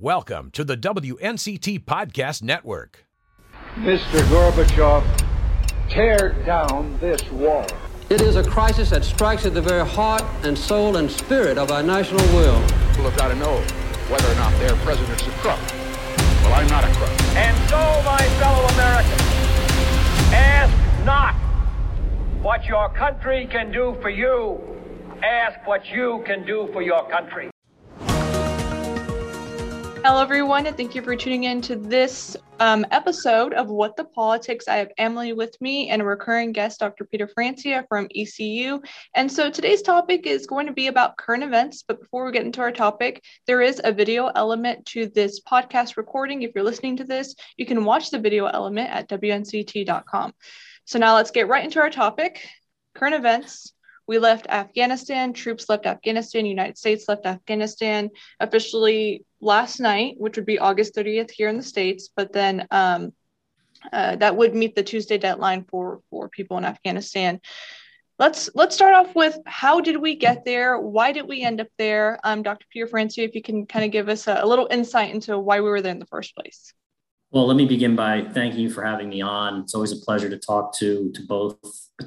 Welcome to the WNCT Podcast Network. Mr. Gorbachev, tear down this wall. It is a crisis that strikes at the very heart and soul and spirit of our national will. People have got to know whether or not their president's a crook. Well, I'm not a crook. And so, my fellow Americans, ask not what your country can do for you. Ask what you can do for your country. Hello, everyone, and thank you for tuning in to this um, episode of What the Politics. I have Emily with me and a recurring guest, Dr. Peter Francia from ECU. And so today's topic is going to be about current events. But before we get into our topic, there is a video element to this podcast recording. If you're listening to this, you can watch the video element at WNCT.com. So now let's get right into our topic current events we left Afghanistan, troops left Afghanistan, United States left Afghanistan officially last night, which would be August 30th here in the States, but then um, uh, that would meet the Tuesday deadline for, for people in Afghanistan. Let's let's start off with how did we get there? Why did we end up there? Um, Dr. Peter Francia, if you can kind of give us a, a little insight into why we were there in the first place. Well, let me begin by thanking you for having me on. It's always a pleasure to talk to to both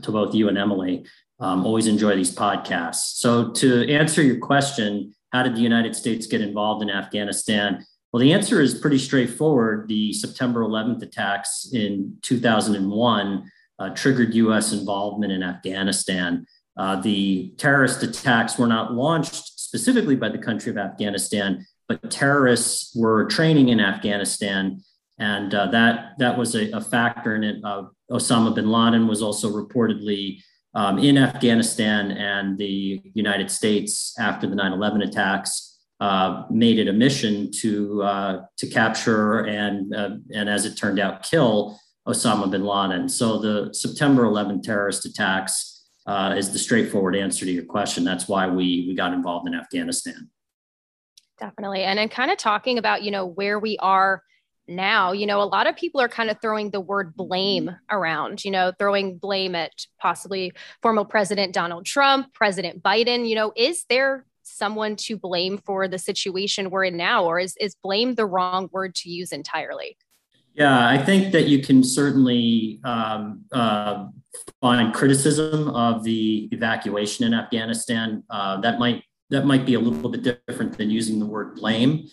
to both you and Emily. Um, always enjoy these podcasts. So, to answer your question, how did the United States get involved in Afghanistan? Well, the answer is pretty straightforward. The September 11th attacks in 2001 uh, triggered U.S. involvement in Afghanistan. Uh, the terrorist attacks were not launched specifically by the country of Afghanistan, but terrorists were training in Afghanistan, and uh, that that was a, a factor in it. Uh, Osama bin Laden was also reportedly um, in Afghanistan and the United States after the 9 11 attacks uh, made it a mission to, uh, to capture and, uh, and, as it turned out, kill Osama bin Laden. So the September 11 terrorist attacks uh, is the straightforward answer to your question. That's why we, we got involved in Afghanistan. Definitely. And then kind of talking about, you know, where we are now you know a lot of people are kind of throwing the word blame around you know throwing blame at possibly former president donald trump president biden you know is there someone to blame for the situation we're in now or is, is blame the wrong word to use entirely? Yeah i think that you can certainly um, uh, find criticism of the evacuation in afghanistan. Uh, that might that might be a little bit different than using the word blame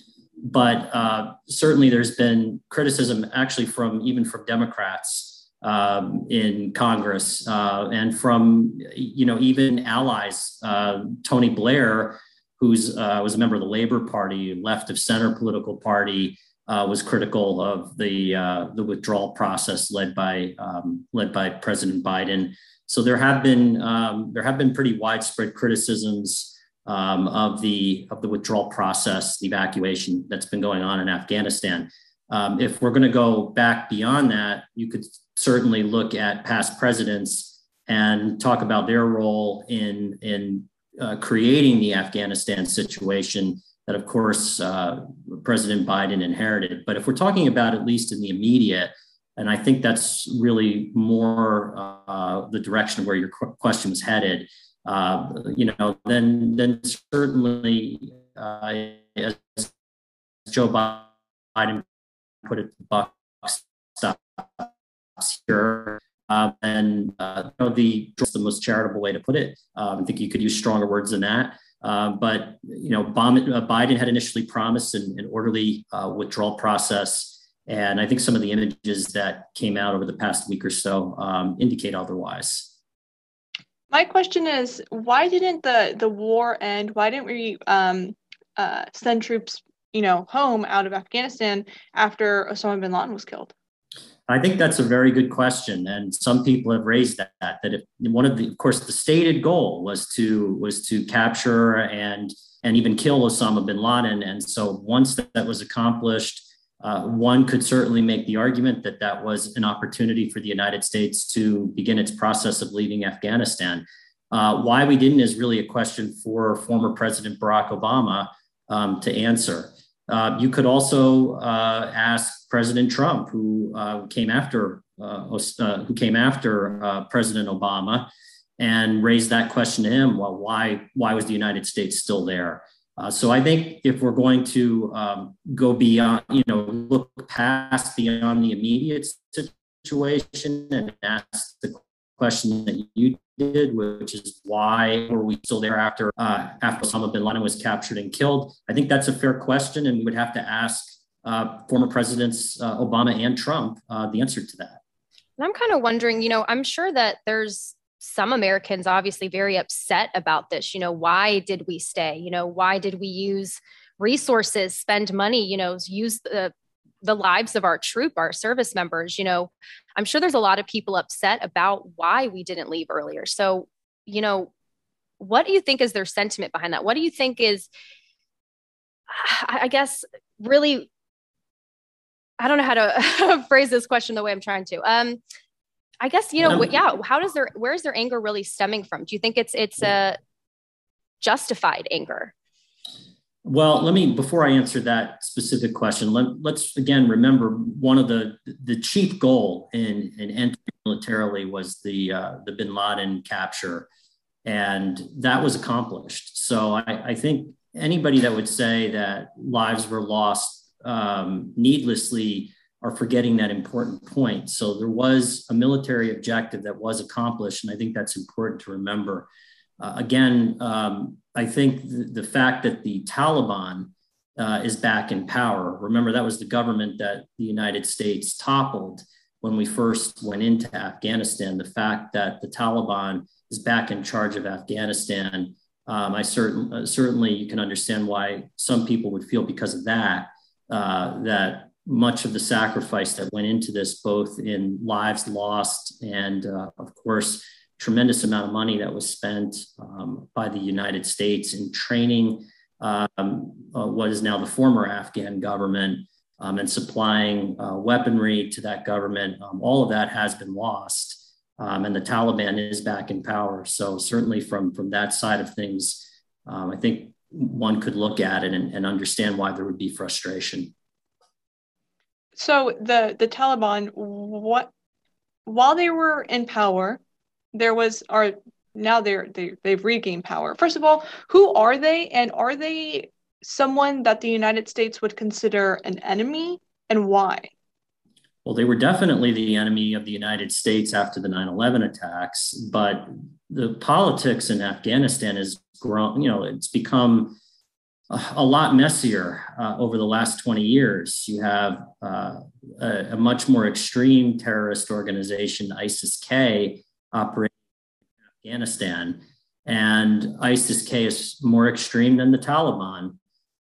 but uh, certainly there's been criticism actually from even from Democrats um, in Congress uh, and from you know even allies. Uh, Tony Blair, who's uh, was a member of the Labor Party, left of center political party, uh, was critical of the uh, the withdrawal process led by um, led by President Biden. So there have been um, there have been pretty widespread criticisms um, of the of the withdrawal process, the evacuation that's been going on in Afghanistan. Um, if we're going to go back beyond that, you could certainly look at past presidents and talk about their role in in uh, creating the Afghanistan situation that, of course, uh, President Biden inherited. But if we're talking about at least in the immediate, and I think that's really more uh, the direction where your question was headed uh, you know, then then certainly uh, as Joe Biden put it, the buck stops here. Um, and uh, you know, the the most charitable way to put it. Um, I think you could use stronger words than that. Uh, but you know, Biden had initially promised an, an orderly withdrawal process, and I think some of the images that came out over the past week or so um, indicate otherwise. My question is, why didn't the the war end? Why didn't we um, uh, send troops, you know, home out of Afghanistan after Osama bin Laden was killed? I think that's a very good question, and some people have raised that. That if one of the, of course, the stated goal was to was to capture and and even kill Osama bin Laden, and so once that, that was accomplished, uh, one could certainly make the argument that that was an opportunity for the United States to begin its process of leaving Afghanistan. Uh, why we didn't is really a question for former President Barack Obama um, to answer. Uh, you could also uh, ask President Trump, who uh, came after uh, who came after President Obama, and raise that question to him. Well, why why was the United States still there? Uh, so I think if we're going to um, go beyond, you know, look past beyond the immediate situation and ask the question that you did, which is why were we still there after uh, after Osama bin Laden was captured and killed? I think that's a fair question, and we would have to ask uh, former presidents uh, Obama and Trump uh, the answer to that. And I'm kind of wondering, you know, I'm sure that there's some Americans obviously very upset about this. You know, why did we stay? You know, why did we use resources, spend money, you know, use the the lives of our troop, our service members, you know, I'm sure there's a lot of people upset about why we didn't leave earlier. So, you know, what do you think is their sentiment behind that? What do you think is, I guess, really, I don't know how to phrase this question the way I'm trying to. Um, I guess you know, yeah. How does their where is their anger really stemming from? Do you think it's it's a justified anger? Well, let me before I answer that specific question, let, us again remember one of the the chief goal in in entering militarily was the uh, the Bin Laden capture, and that was accomplished. So I, I think anybody that would say that lives were lost um, needlessly are forgetting that important point. So there was a military objective that was accomplished, and I think that's important to remember. Uh, again, um, I think the, the, fact that the Taliban uh, is back in power. Remember, that was the government that the United States toppled when we first went into Afghanistan. The fact that the Taliban is back in charge of Afghanistan, um, I certain, uh, certainly you can understand why some people would feel because of that uh, that much of the sacrifice that went into this, both in lives lost and, uh, of course, tremendous amount of money that was spent um, by the United States in training um, uh, what is now the former Afghan government um, and supplying uh, weaponry to that government. Um, all of that has been lost, um, and the Taliban is back in power. So certainly from from that side of things, um, I think one could look at it and, and understand why there would be frustration. So the the Taliban, what while they were in power, there was or now they're they, they've regained power. First of all, who are they, and are they someone that the United States would consider an enemy, and why? Well, they were definitely the enemy of the United States after the 9 11 attacks, but the politics in Afghanistan has grown, you know, it's become a lot messier uh, over the last 20 years. You have uh, a, a, much more extreme terrorist organization, ISIS K, operating in Afghanistan. And ISIS K is more extreme than the Taliban.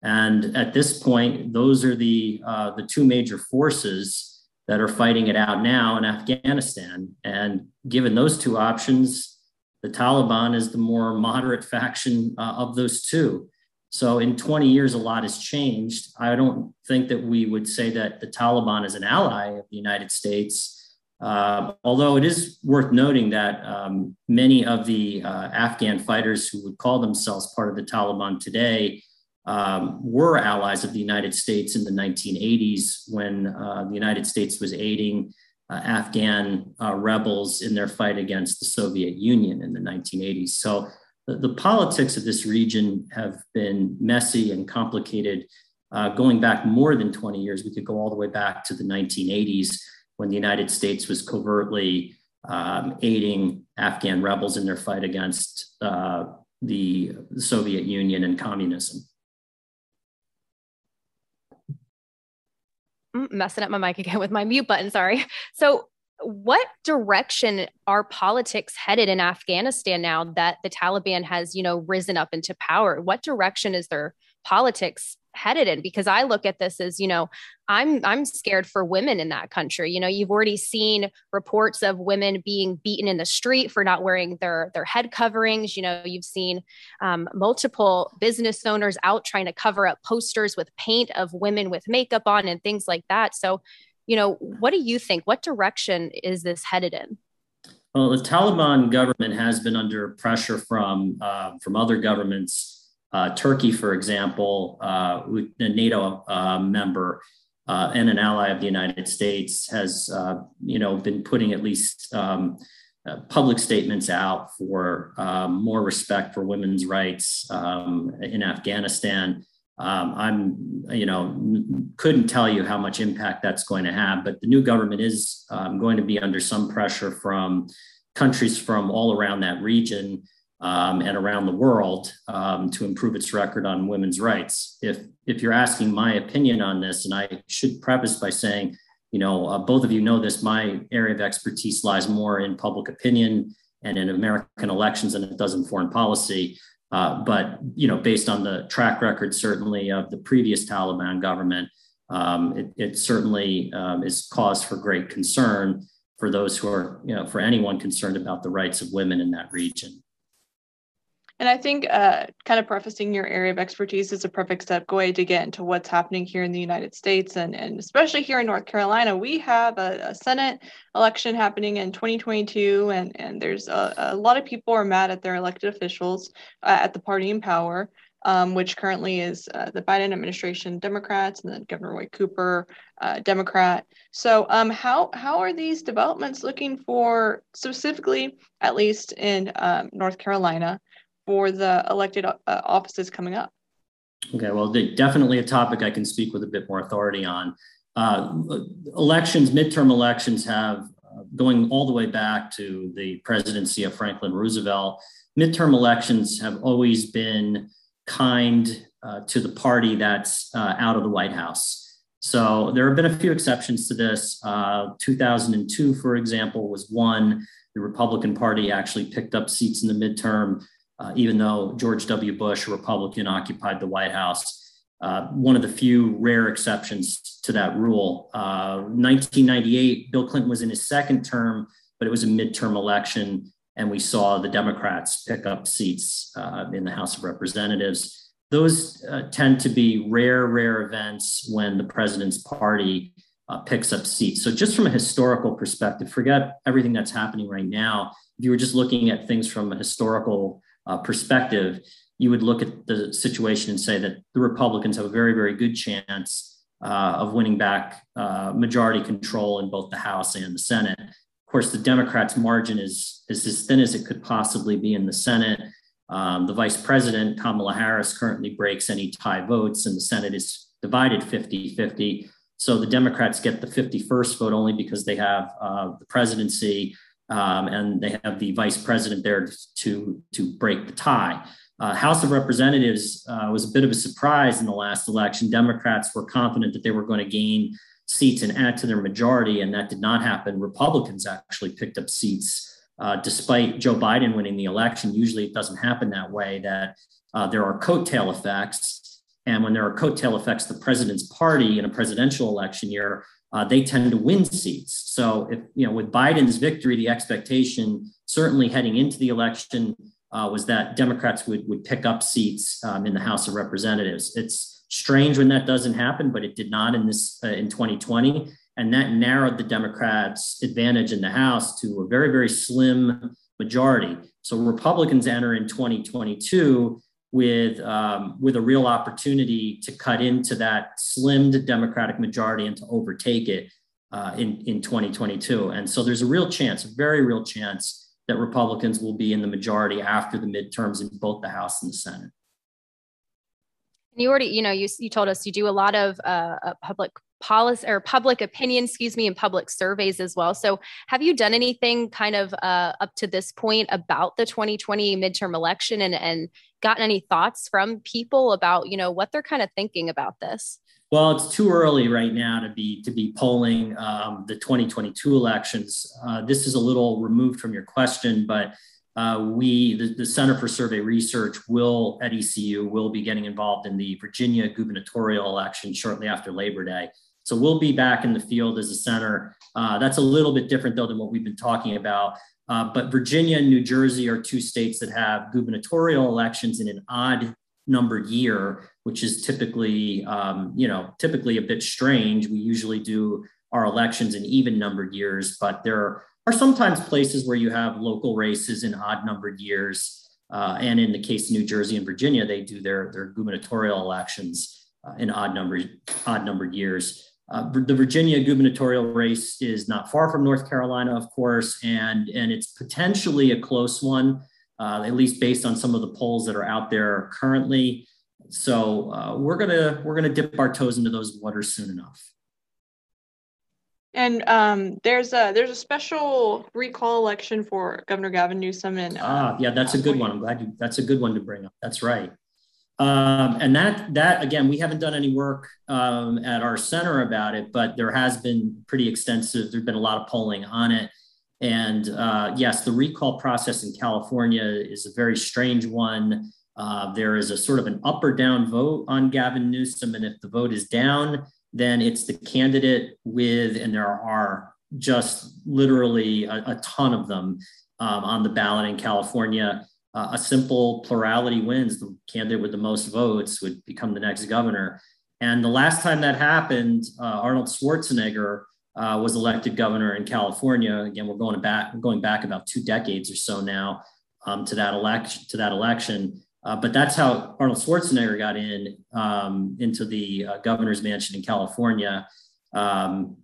And at this point, those are the, uh, the two major forces that are fighting it out now in Afghanistan. And given those two options, the Taliban is the more moderate faction uh, of those two. So in 20 years, a lot has changed. I don't think that we would say that the Taliban is an ally of the United States. Uh, although it is worth noting that um, many of the uh, Afghan fighters who would call themselves part of the Taliban today um, were allies of the United States in the 1980s when uh, the United States was aiding uh, Afghan uh, rebels in their fight against the Soviet Union in the 1980s. So the, politics of this region have been messy and complicated uh, going back more than 20 years. We could go all the way back to the 1980s when the United States was covertly um, aiding Afghan rebels in their fight against uh, the Soviet Union and communism. Mm, messing up my mic again with my mute button. Sorry. So, what direction are politics headed in Afghanistan now that the Taliban has, you know, risen up into power? What direction is their politics headed in? Because i look at this as you know i'm i'm scared for women in that country. You know you've already seen reports of women being beaten in the street for not wearing their their head coverings. You know you've seen um, multiple business owners out trying to cover up posters with paint of women with makeup on and things like that. So you know, what do you think? What direction is this headed in? Well, the Taliban government has been under pressure from uh, from other governments. Uh, Turkey, for example, uh, a NATO uh, member uh, and an ally of the United States, has uh, you know been putting at least um, public statements out for more respect for women's rights um, in Afghanistan. Um, I'm, you know, couldn't tell you how much impact that's going to have, but the new government is um, going to be under some pressure from countries from all around that region um, and around the world um, to improve its record on women's rights. If if you're asking my opinion on this, and I should preface by saying, you know, uh, both of you know this, my area of expertise lies more in public opinion and in American elections than it does in foreign policy. Uh, but you know, based on the track record, certainly of the previous Taliban government, um, it, it, certainly um, is cause for great concern for those who are, you know, for anyone concerned about the rights of women in that region. And I think uh, kind of prefacing your area of expertise is a perfect segue to get into what's happening here in the United States and, and especially here in North Carolina. We have a, a Senate election happening in 2022, and, and there's a, a, lot of people are mad at their elected officials uh, at the party in power. Um, which currently is uh, the Biden administration Democrats and then Governor Roy Cooper, uh, Democrat. So, um, how how are these developments looking for specifically, at least in um, North Carolina, for the elected uh, offices coming up? Okay, well, definitely a topic I can speak with a bit more authority on. Uh, elections, midterm elections, have uh, going all the way back to the presidency of Franklin Roosevelt. Midterm elections have always been kind uh, to the party that's uh, out of the White House. So there have been a few exceptions to this. Uh, 2002, for example, was one. The Republican Party actually picked up seats in the midterm uh, even though George W. Bush, a Republican, occupied the White House. Uh, one of the few rare exceptions to that rule. Uh, 1998, Bill Clinton was in his second term, but it was a midterm election, and we saw the Democrats pick up seats uh, in the House of Representatives. Those uh, tend to be rare, rare events when the president's party uh, picks up seats. So, just from a historical perspective, forget everything that's happening right now. If you were just looking at things from a historical uh, perspective, you would look at the situation and say that the Republicans have a very, very good chance uh, of winning back uh, majority control in both the House and the Senate. Of course, the Democrats' margin is, is as thin as it could possibly be in the Senate. Um, the vice president, Kamala Harris, currently breaks any tie votes, and the Senate is divided 50 50. So the Democrats get the 51st vote only because they have uh, the presidency um, and they have the vice president there to, to break the tie. Uh, House of Representatives uh, was a bit of a surprise in the last election. Democrats were confident that they were going to gain seats and add to their majority, and that did not happen. Republicans actually picked up seats uh, despite Joe Biden winning the election. Usually it doesn't happen that way, that uh, there are coattail effects. And when there are coattail effects, the president's party in a presidential election year uh, they tend to win seats. So if you know with Biden's victory, the expectation certainly heading into the election uh, was that Democrats would would pick up seats um, in the House of Representatives. It's strange when that doesn't happen, but it did not in this uh, in 2020, and that narrowed the Democrats' advantage in the House to a very very slim majority. So Republicans enter in 2022 with um, with a real opportunity to cut into that slimmed Democratic majority and to overtake it uh, in in 2022. And so there's a real chance, a very real chance, that Republicans will be in the majority after the midterms in both the House and the Senate. And you already, you know, you you told us you do a lot of uh, uh public policy or public opinion, excuse me, and public surveys as well. So, have you done anything kind of uh, up to this point about the 2020 midterm election and and gotten any thoughts from people about you know what they're kind of thinking about this? Well, it's too early right now to be to be polling um, the 2022 elections. Uh, this is a little removed from your question, but uh, we, the, the, Center for Survey Research, will at ECU will be getting involved in the Virginia gubernatorial election shortly after Labor Day. So we'll be back in the field as a center. Uh, that's a little bit different though than what we've been talking about. Uh, but Virginia and New Jersey are two states that have gubernatorial elections in an odd numbered year, which is typically, um, you know, typically a bit strange. We usually do our elections in even numbered years, but there are sometimes places where you have local races in odd numbered years. Uh, and in the case of New Jersey and Virginia, they do their, their gubernatorial elections uh, in odd numbered, odd numbered years. Uh, the Virginia gubernatorial race is not far from North Carolina, of course, and, and it's potentially a close one, uh, at least based on some of the polls that are out there currently. So uh, we're gonna we're gonna dip our toes into those waters soon enough. And um, there's a there's a special recall election for Governor Gavin Newsom and uh, ah yeah that's a good one. I'm glad you that's a good one to bring up. That's right. Um, and that that again, we haven't done any work um, at our center about it, but there has been pretty extensive. There's been a lot of polling on it, and uh, yes, the recall process in California is a very strange one. Uh, there is a sort of an up or down vote on Gavin Newsom, and if the vote is down, then it's the candidate with, and there are just literally a, a ton of them um, on the ballot in California uh, a simple plurality wins. The candidate with the most votes would become the next governor. And the last time that happened, uh, Arnold Schwarzenegger uh, was elected governor in California. Again, we're going back, we're going back about two decades or so now um, to that election. To that election, uh, but that's how Arnold Schwarzenegger got in um, into the uh, governor's mansion in California. Um,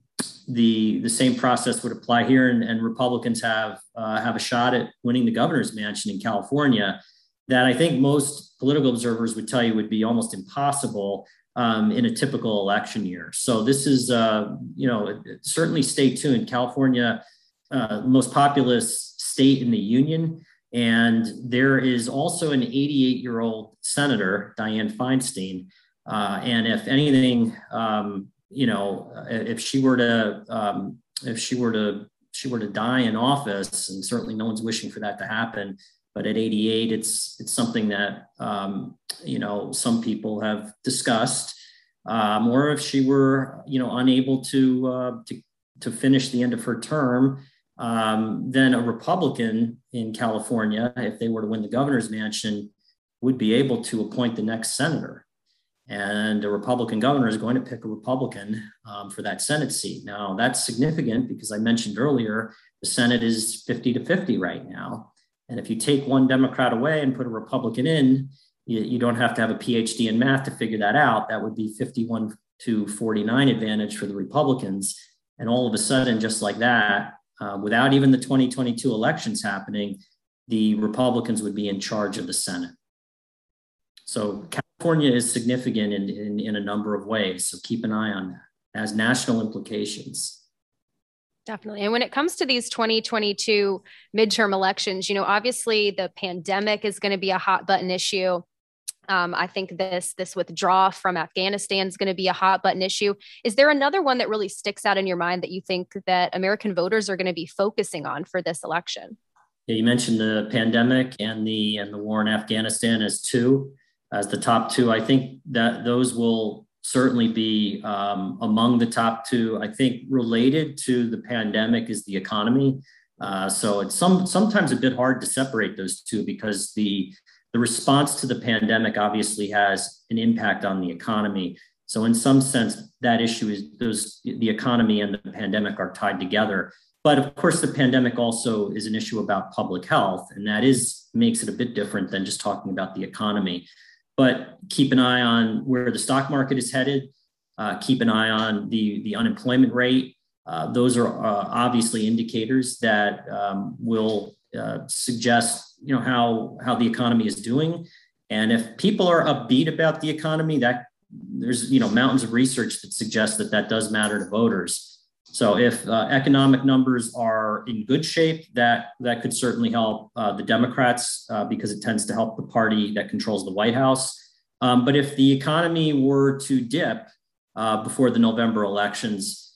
the the same process would apply here, and, and Republicans have uh, have a shot at winning the governor's mansion in California. That I think most political observers would tell you would be almost impossible um, in a typical election year. So this is, uh, you know, certainly stay tuned. California, uh, most populous state in the union, and there is also an 88 year old senator, Dianne Feinstein. Uh, and if anything, um, you know, if she were to um, if she were to she were to die in office, and certainly no one's wishing for that to happen. But at 88, it's it's something that um, you know some people have discussed. Um, or if she were you know unable to uh, to to finish the end of her term, um, then a Republican in California, if they were to win the governor's mansion, would be able to appoint the next senator and a Republican governor is going to pick a Republican um, for that Senate seat. Now, that's significant because I mentioned earlier the Senate is 50 to 50 right now. And if you take one Democrat away and put a Republican in, you, you don't have to have a PhD in math to figure that out. That would be 51 to 49 advantage for the Republicans. And all of a sudden, just like that, uh, without even the 2022 elections happening, the Republicans would be in charge of the Senate. So California is significant in, in, in a number of ways. So keep an eye on that as national implications. Definitely. And when it comes to these 2022 midterm elections, you know, obviously the pandemic is going to be a hot button issue. Um, I think this this withdrawal from Afghanistan is going to be a hot button issue. Is there another one that really sticks out in your mind that you think that American voters are going to be focusing on for this election? Yeah, you mentioned the pandemic and the and the war in Afghanistan as two as the top two. I think that those will certainly be um, among the top two. I think related to the pandemic is the economy. Uh, so it's some sometimes a bit hard to separate those two because the the response to the pandemic obviously has an impact on the economy. So in some sense, that issue is those the economy and the pandemic are tied together. But of course, the pandemic also is an issue about public health, and that is makes it a bit different than just talking about the economy but keep an eye on where the stock market is headed. Uh, keep an eye on the, the unemployment rate. Uh, those are uh, obviously indicators that um, will uh, suggest you know how how the economy is doing. And if people are upbeat about the economy, that there's you know mountains of research that suggests that that does matter to voters. So if uh, economic numbers are in good shape, that that could certainly help uh, the Democrats uh, because it tends to help the party that controls the White House. Um, but if the economy were to dip uh, before the November elections,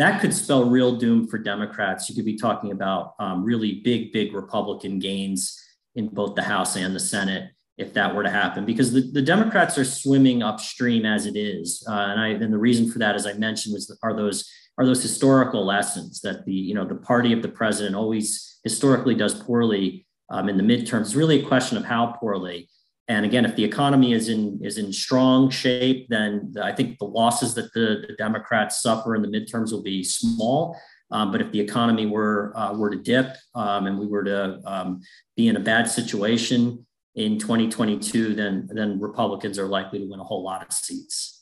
that could spell real doom for Democrats. You could be talking about um, really big, big Republican gains in both the House and the Senate if that were to happen, because the, the Democrats are swimming upstream as it is. Uh, and, I, and the reason for that, as I mentioned, was are those are those historical lessons that the you know the party of the president always historically does poorly um, in the midterms. It's really a question of how poorly. And again, if the economy is in is in strong shape, then I think the losses that the, the Democrats suffer in the midterms will be small. Um, but if the economy were uh, were to dip um, and we were to um, be in a bad situation in 2022, then then Republicans are likely to win a whole lot of seats.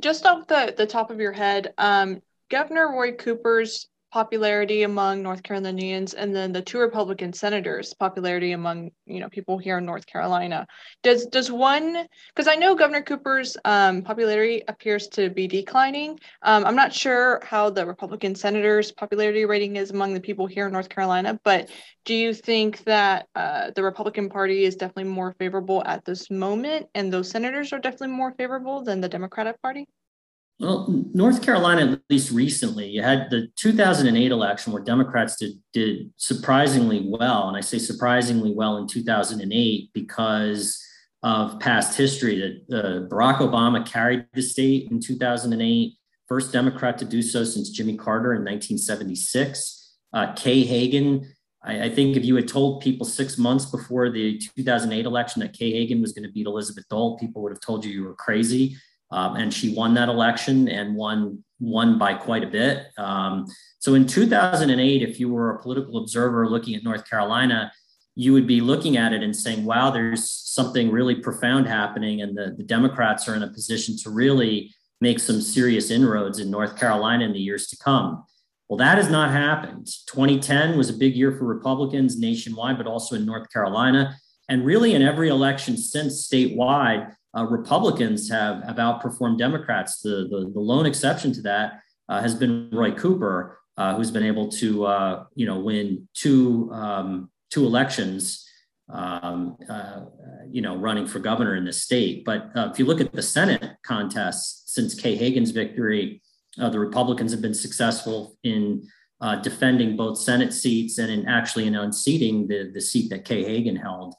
Just off the, the top of your head, um, Governor Roy Cooper's popularity among North Carolinians and then the two Republican senators popularity among you know people here in North Carolina. Does does one because I know Governor Cooper's um, popularity appears to be declining. Um, I'm not sure how the Republican senators popularity rating is among the people here in North Carolina, but do you think that uh, the Republican Party is definitely more favorable at this moment and those senators are definitely more favorable than the Democratic Party? Well, North Carolina, at least recently, you had the 2008 election where Democrats did, did surprisingly well. And I say surprisingly well in 2008 because of past history that uh, Barack Obama carried the state in 2008, first Democrat to do so since Jimmy Carter in 1976. Uh, Kay Hagan, I, I, think if you had told people six months before the 2008 election that Kay Hagan was going to beat Elizabeth Dole, people would have told you you were crazy. Um, and she won that election and won won by quite a bit. Um, so in 2008, if you were a political observer looking at North Carolina, you would be looking at it and saying, "Wow, there's something really profound happening," and the, the Democrats are in a position to really make some serious inroads in North Carolina in the years to come. Well, that has not happened. 2010 was a big year for Republicans nationwide, but also in North Carolina. And really, in every election since statewide, uh, Republicans have, have outperformed Democrats. The, the, the lone exception to that uh, has been Roy Cooper, uh, who's been able to uh, you know win two um, two elections, um, uh, you know, running for governor in the state. But uh, if you look at the Senate contests since Kay Hagan's victory, the Republicans have been successful in defending both Senate seats and in actually in unseating the, the seat that Kay Hagan held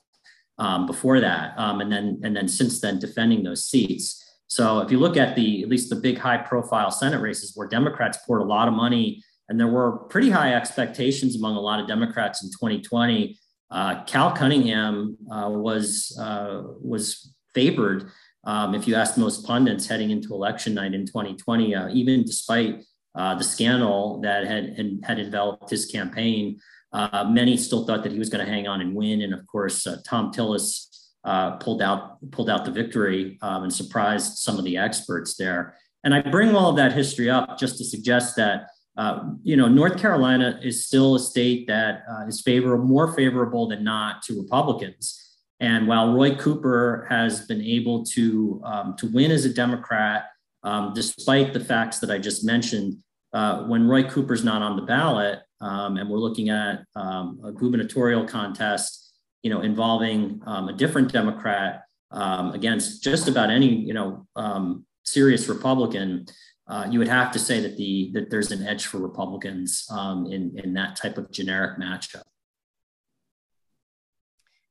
um, before that, um, and then and then since then defending those seats. So if you look at the at least the big high profile Senate races where Democrats poured a lot of money and there were pretty high expectations among a lot of Democrats in 2020. Uh, Cal Cunningham uh, was uh, was favored. Um, if you asked most pundits heading into election night in 2020, uh, even despite uh, the scandal that had, had, had enveloped his campaign, uh, many still thought that he was going to hang on and win, and of course, uh, Thom Tillis uh, pulled out pulled out the victory um, and surprised some of the experts there. And I bring all of that history up just to suggest that uh, you know North Carolina is still a state that uh, is favorable, more favorable than not to Republicans. And while Roy Cooper has been able to um, to win as a Democrat, um, despite the facts that I just mentioned, uh, when Roy Cooper's not on the ballot, um, and we're looking at um, a gubernatorial contest, you know, involving um, a different Democrat um, against just about any, you know, um, serious Republican, uh, you would have to say that the that there's an edge for Republicans um, in in that type of generic matchup.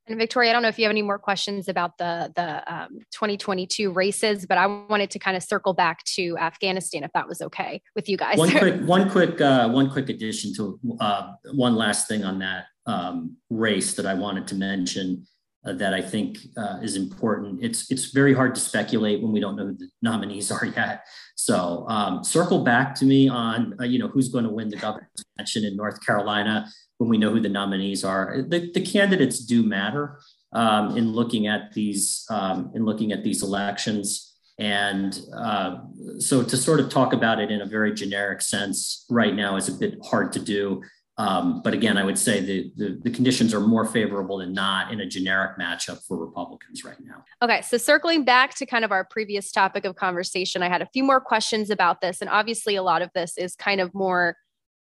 And Victoria, I don't know if you have any more questions about the the um, 2022 races, but I wanted to kind of circle back to Afghanistan, if that was okay with you guys. One quick, one quick, uh, one quick addition to uh, one last thing on that um, race that I wanted to mention uh, that I think uh, is important. It's it's very hard to speculate when we don't know who the nominees are yet. So um, circle back to me on uh, you know who's going to win the governor's convention in North Carolina when we know who the nominees are. The, the candidates do matter um, in looking at these um, in looking at these elections. And uh, so to sort of talk about it in a very generic sense right now is a bit hard to do. Um, but again, I would say the, the, the conditions are more favorable than not in a generic matchup for Republicans right now. Okay, so circling back to kind of our previous topic of conversation, I had a few more questions about this, and obviously a lot of this is kind of more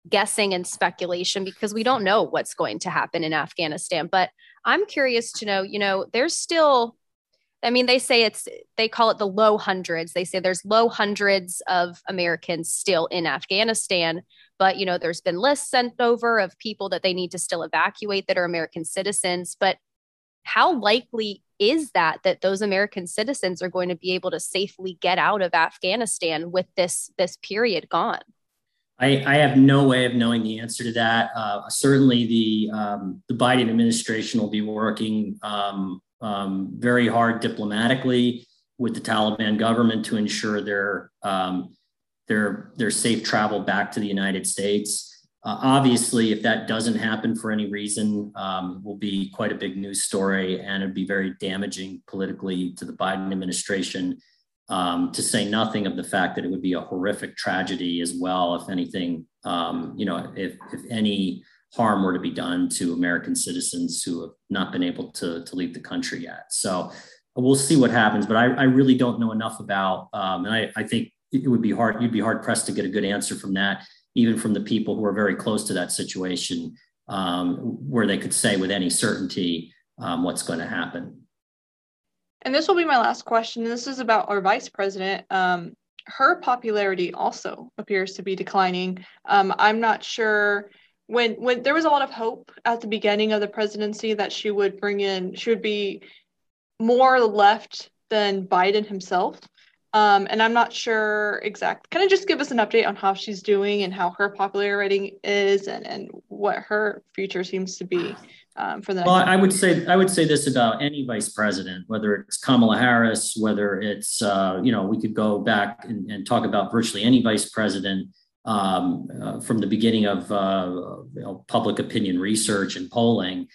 guessing and speculation because we don't know what's going to happen in Afghanistan. But I'm curious to know, you know, there's still, I mean, they say it's, they call it the low hundreds. They say there's low hundreds of Americans still in Afghanistan. But, you know, there's been lists sent over of people that they need to still evacuate that are American citizens. But how likely is that that those American citizens are going to be able to safely get out of Afghanistan with this this period gone? I, I, have no way of knowing the answer to that. Uh, certainly, the um, the Biden administration will be working um, um, very hard diplomatically with the Taliban government to ensure their um, their their safe travel back to the United States. Uh, obviously, if that doesn't happen for any reason, um, will be quite a big news story, and it'd be very damaging politically to the Biden administration um, to say nothing of the fact that it would be a horrific tragedy as well, if anything, um, you know, if, if any harm were to be done to American citizens who have not been able to, to leave the country yet. So we'll see what happens, but I, I really don't know enough about, um, and I, I think it would be hard, you'd be hard pressed to get a good answer from that, even from the people who are very close to that situation, um, where they could say with any certainty um, what's going to happen. And this will be my last question. This is about our vice president. Um, her popularity also appears to be declining. Um, I'm not sure when when there was a lot of hope at the beginning of the presidency that she would bring in she would be more left than Biden himself. Um, and I'm not sure exact. Can I just give us an update on how she's doing and how her popularity rating is and, and what her future seems to be um, for the well i would say i would say this about any vice president whether it's kamala harris whether it's uh, you know we could go back and, and talk about virtually any vice president um, uh, from the beginning of uh, you know, public opinion research and polling.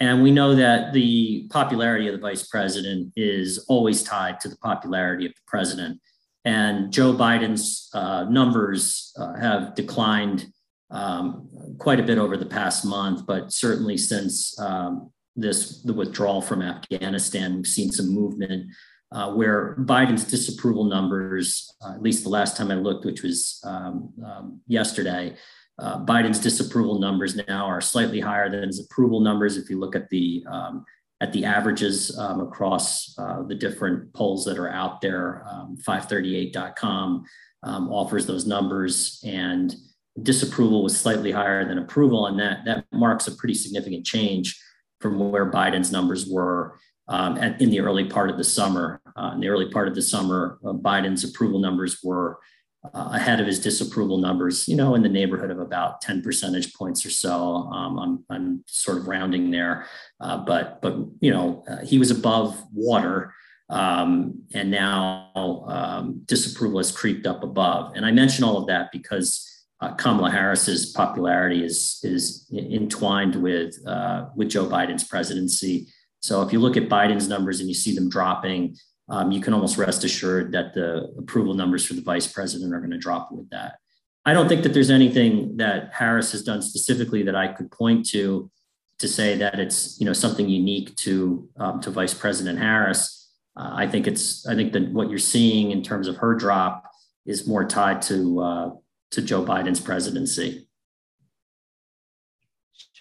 And we know that the popularity of the vice president is always tied to the popularity of the president. And joe biden's uh, numbers uh, have declined um, quite a bit over the past month, but certainly since um, this the withdrawal from Afghanistan, we've seen some movement uh, where Biden's disapproval numbers, uh, at least the last time I looked, which was um, um yesterday, uh, Biden's disapproval numbers now are slightly higher than his approval numbers. If you look at the um, at the averages um, across uh, the different polls that are out there, 538.com offers those numbers and disapproval was slightly higher than approval, and that that marks a pretty significant change from where Biden's numbers were um, at, in the early part of the summer. Uh, in the early part of the summer, uh, Biden's approval numbers were uh, ahead of his disapproval numbers, you know, in the neighborhood of about 10 percentage points or so. Um, I'm, I'm sort of rounding there, uh, but but you know, uh, he was above water. Um, and now um, disapproval has creeped up above. And I mention all of that because uh, Kamala Harris's popularity is is entwined with uh, with Joe Biden's presidency. So if you look at Biden's numbers and you see them dropping, um, you can almost rest assured that the approval numbers for the vice president are going to drop with that. I don't think that there's anything that Harris has done specifically that I could point to to say that it's you know something unique to um, to Vice President Harris. Uh, I think it's I think that what you're seeing in terms of her drop is more tied to uh, to Joe Biden's presidency.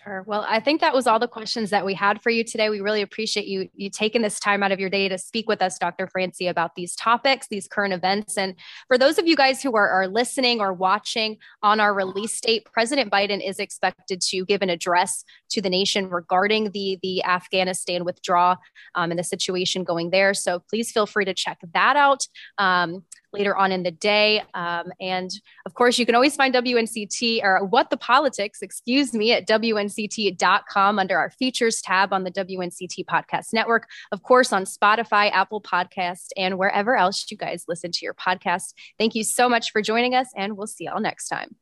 Sure. Well, I think that was all the questions that we had for you today. We really appreciate you you taking this time out of your day to speak with us, Dr. Francia, about these topics, these current events. And for those of you guys who are, are listening or watching on our release date, President Biden is expected to give an address to the nation regarding the the Afghanistan withdrawal um, and the situation going there. So please feel free to check that out. Um, later on in the day. Um, and of course, you can always find WNCT or What the Politics, excuse me, at WNCT.com under our features tab on the WNCT Podcast Network. Of course, on Spotify, Apple Podcast, and wherever else you guys listen to your podcast. Thank you so much for joining us, and we'll see y'all next time.